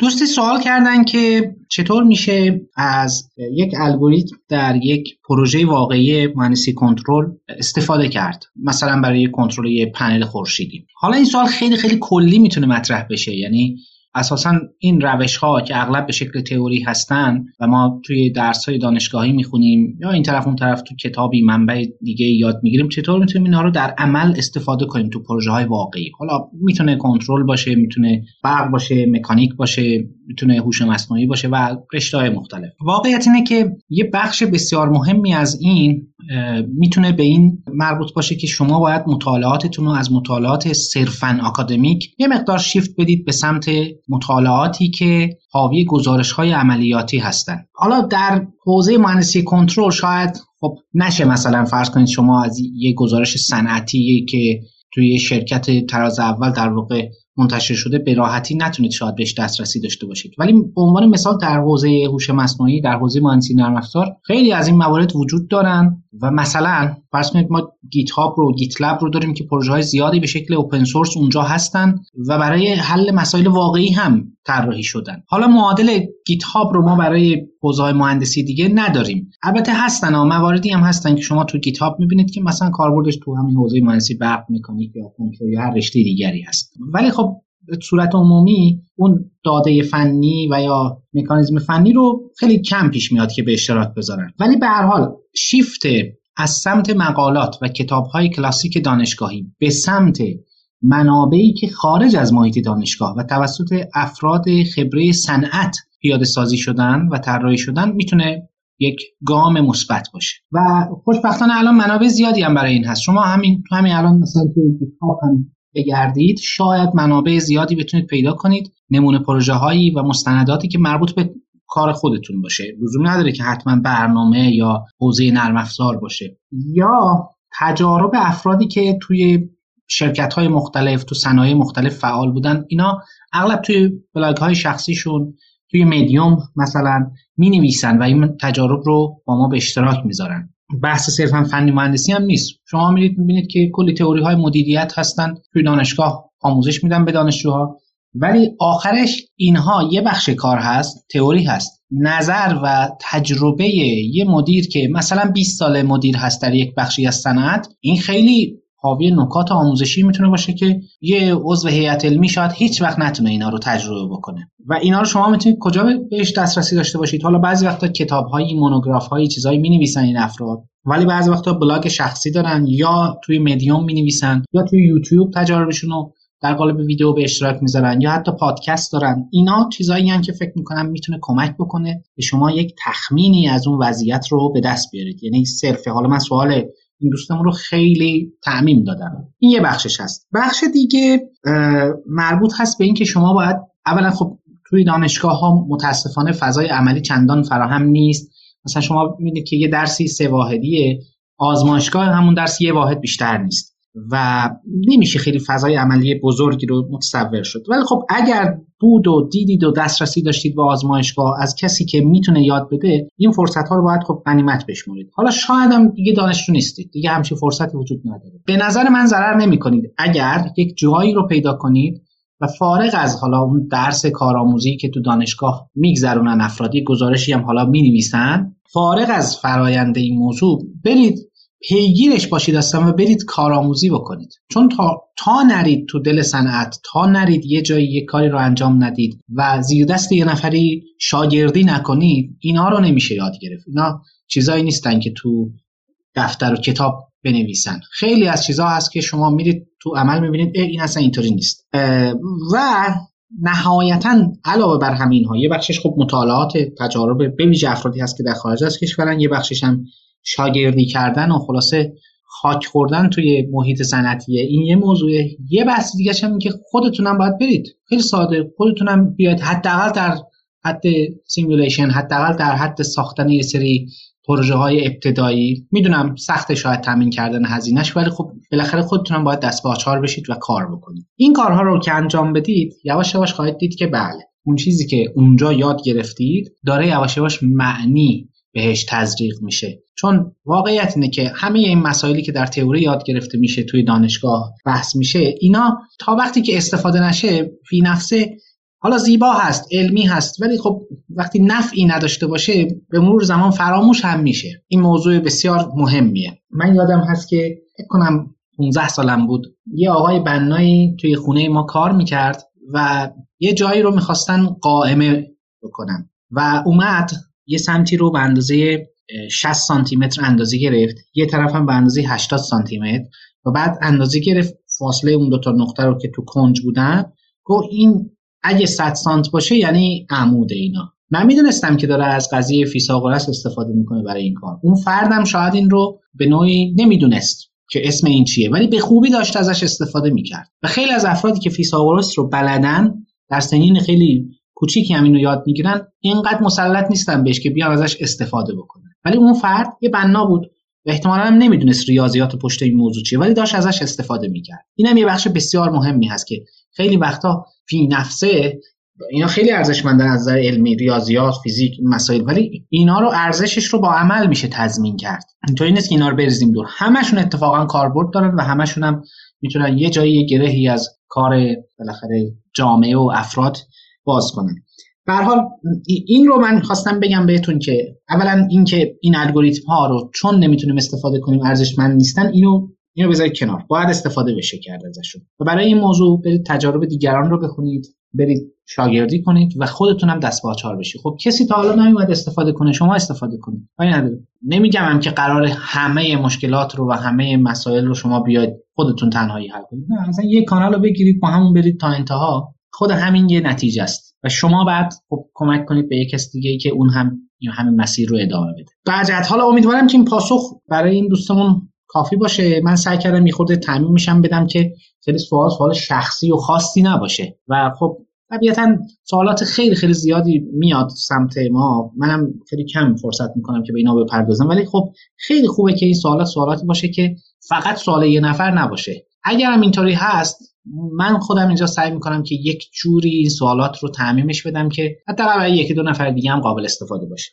دوستی سوال کردن که چطور میشه از یک الگوریتم در یک پروژه واقعی مهندسی کنترل استفاده کرد؟ مثلا برای کنترل پنل خورشیدی. حالا این سوال خیلی خیلی کلی می‌تونه مطرح بشه یعنی اساسا این روش ها که اغلب به شکل تئوری هستن و ما توی درس های دانشگاهی می‌خونیم یا این طرف اون طرف تو کتابی منبع دیگه یاد می‌گیریم چطور می‌تونیم اینها رو در عمل استفاده کنیم تو پروژه های واقعی؟ حالا می‌تونه کنترل باشه می‌تونه برق باشه مکانیک باشه می‌تونه هوش مصنوعی باشه و رشته های مختلف. واقعیت اینه که یه بخش بسیار مهمی از این می‌تونه به این مربوط باشه که شما باید مطالعاتتون رو از مطالعات صرفا آکادمیک یه مقدار شیفت بدید به سمت مطالعاتی که حاوی گزارش های عملیاتی هستن. حالا در حوزه مهندسی کنترل شاید خب نشه مثلا فرض کنید شما از یه گزارش صنعتی که توی شرکت تراز اول در واقع منتشر شده به راحتی نتونید شاید بهش دسترسی داشته باشید. ولی به عنوان مثال در حوزه هوش مصنوعی در حوزه مهندسی نرم افزار خیلی از این موارد وجود دارن و مثلا فرض کنید ما گیت هاب رو گیت لب رو داریم که پروژه های زیادی به شکل اوپن سورس اونجا هستن و برای حل مسائل واقعی هم طراحی شدن. حالا معادل گیت هاب رو ما برای حوزه مهندسی دیگه نداریم. البته هستن و مواردی هم هستن که شما تو گیت هاب می‌بینید که مثلا کاربردش تو همین حوزه مهندسی برق مکانیک یا کنترل یا هر رشته دیگری هست. ولی خب به صورت عمومی اون داده فنی و یا مکانیزم فنی رو خیلی کم پیش میاد که به اشتراک بذارن. ولی به هر حال شیفت از سمت مقالات و کتاب های کلاسیک دانشگاهی به سمت منابعی که خارج از محیط دانشگاه و توسط افراد خبره صنعت پیاده سازی شدن و طراحی شدن می‌تونه یک گام مثبت باشه. و خوشبختانه الان منابع زیادی هم برای این هست. شما همین همین الان مثلا توی هم بگردید. شاید منابع زیادی بتونید پیدا کنید. نمونه پروژه هایی و مستنداتی که مربوط به کار خودتون باشه. لزوم نداره که حتما برنامه یا حوزه نرم افزار باشه. یا تجارب افرادی که توی شرکت های مختلف تو صنایع مختلف فعال بودن. اینا اغلب توی بلاگ های شخصیشون توی مدیوم مثلا می نویسن و این تجارب رو با ما به اشتراک می‌ذارن. بحث صرفا فنی مهندسی هم نیست. شما میرید می‌بینید که کلی تئوری های مدیریت هستن. توی دانشگاه آموزش میدن به دانشجوها. ولی آخرش اینها یه بخش کار هست تئوری هست. نظر و تجربه یه مدیر که مثلا 20 سال مدیر هست در یک بخشی از صنعت این خیلی حاوی نکات آموزشی می‌تونه باشه که یه عضو هیئت علمی شاید هیچ وقت نتونه اینا رو تجربه بکنه. و اینا رو شما می‌تونید کجا بهش دسترسی داشته باشید؟ حالا بعضی وقتا کتاب هایی چیزایی می نویسن این افراد. ولی بعضی وقتا بلاگ شخصی دارن یا توی مدیوم می نویسن یا توی یوتیوب تجاربشون رو در قالب ویدیو به اشتراک می‌ذارن یا حتی پادکست دارن. اینا چیزایی هم که فکر می‌کنم می‌تونه کمک بکنه به شما یک تخمینی از اون وضعیت رو به دست بیارید. یعنی صرفه. حالا من سوال این دوستمون رو خیلی تعمیم دادم این یه بخشش هست. بخش دیگه مربوط هست به اینکه شما باید اولا خب توی دانشگاه ها متاسفانه فضای عملی چندان فراهم نیست. مثلا شما می‌بینید که یه درسی سه واحدیه آزمایشگاه همون درس یه واحد بیشتر نیست. و نمیشه خیلی فضای عملی بزرگی رو متصور شد. ولی خب اگر بود و دیدید و دسترسی داشتید به آزمایشگاه از کسی که می‌تونه یاد بده این فرصت ها رو باید خب غنیمت بشمرید. حالا شاید هم دیگه دانشجو نیستید. دیگه همچین فرصتی وجود نداره. به نظر من ضرر نمی کنید اگر یک جایی رو پیدا کنید و فارغ از حالا اون درس کارآموزی که تو دانشگاه میگذرونن افرادی گزارشی هم حالا می‌نویسن فارغ از فراینده این موضوع برید پیگیرش باشید اصلا و برید کارآموزی بکنید. چون تا, تا نرید تو دل صنعت تا نرید یه جایی یه کاری رو انجام ندید و زیر دست یه نفری شاگردی نکنید اینا رو نمیشه یاد گرفت. اینا چیزایی نیستن که تو دفتر و کتاب بنویسن. خیلی از چیزها هست که شما میرید تو عمل می‌بینید این اصلا اینطوری نیست. و نهایتا علاوه بر همین ها یه بخشش خب مطالعات تجارب به ویژه افرادی هست که در خارج از کشورن یه بخشش هم شاگردی کردن و خلاصه خاک خوردن توی محیط صنعتیه این یه موضوعه. یه بحث دیگه هم که خودتونم باید برید. خیلی ساده. خودتونم باید حداقل در حد simulation حداقل در حد ساختن یه سری پروژه های ابتدایی. می‌دونم سخت شاید تامین کردن هزینهش ولی خب بالاخره خودتونم باید دست به آچار بشید و کار بکنید. این کارها رو که انجام بدید یواش یواش خواهید دید که بله اون چیزی که اونجا یاد گرفتید داره یواش یواش معنی بهش تزریق میشه. چون واقعیت اینه که همه این مسائلی که در تئوری یاد گرفته میشه توی دانشگاه بحث میشه اینا تا وقتی که استفاده نشه فی نفسه حالا زیبا هست علمی هست ولی خب وقتی نفعی نداشته باشه به مرور زمان فراموش هم میشه. این موضوع بسیار مهمیه. من یادم هست که فکر کنم 15 سالم بود. یه آقای بنایی توی خونه ما کار می‌کرد و یه جایی رو می‌خواستن قائمه بکنن و اومد یه سمتی رو به اندازه 60 سانتی متر اندازه گرفت یه طرف هم به اندازه 80 سانتی متر و بعد اندازه گرفت فاصله اون دو تا نقطه رو که تو کنج بودن. گفت این اگه 100 سانت باشه یعنی عمود اینا. من می‌دونستم که داره از قضیه فیثاغورس استفاده می‌کنه برای این کار. اون فردم شاید این رو به نوعی نمی‌دونست که اسم این چیه ولی به خوبی داشت ازش استفاده می‌کرد. و خیلی از افرادی که فیثاغورس رو بلدن در سنین خیلی کوچیکی هم اینو یاد می‌گیرن اینقدر مسلط نیستن بهش که بیان ازش استفاده بکنن. ولی اون فرد یه بنا بود و احتمالا هم نمی‌دونست ریاضیات پشت این موضوع چیه ولی داشت ازش استفاده می‌کرد. اینم یه بخش بسیار مهمی هست که خیلی وقتا فی نفسه اینا خیلی ارزشمندن از نظر علمی ریاضیات فیزیک مسائل ولی اینا رو ارزشش رو با عمل میشه تضمین کرد. اینطوری نیست که اینا رو بریزیم دور. همشون اتفاقا کاربرد دارن و همشون هم می‌تونن یه جایی یه گرهی از کار بالاخره جامعه و افراد باز کنن به حال این رو من خواستم بگم بهتون که اولا اینکه این الگوریتم ها رو چون نمی‌تونیم استفاده کنیم ارزشمند نیستن اینو اینو بذارید کنار. باید استفاده بشه کرد ازشون. و برای این موضوع برید تجارب دیگران رو بخونید برید شاگردی کنید و خودتون هم دست باچار بشید. خب کسی تا حالا نمیومد استفاده کنه شما استفاده کنید. نمیگم هم که قرار همه مشکلات رو و همه مسائل رو شما بیاید خودتون تنهایی حل کنید. نه مثلا یه کانال رو بگیرید با همون برید تا انتها. خود همین یه نتیجه است. و شما بعد خب کمک کنید به یک کس دیگه ای که اون هم همین مسیر رو ادامه بده. بعد حالا امیدوارم که این پاسخ برای این دوستمون کافی باشه. من سعی کردم یه تعمیم میشم بدم که خیلی سوال سوال شخصی و خاصی نباشه. و خب طبیعتا سوالات خیلی خیلی زیادی میاد سمت ما. منم خیلی کم فرصت می‌کنم که به اینا بپردازم. ولی خب خیلی خوبه که این سوالات سوالاتی باشه که فقط سوال یه نفر نباشه. اگرم اینطوری هست من خودم اینجا سعی می‌کنم که یک جوری این سوالات رو تعمیمش بدم که حتی برای یکی دو نفر دیگه هم قابل استفاده باشه.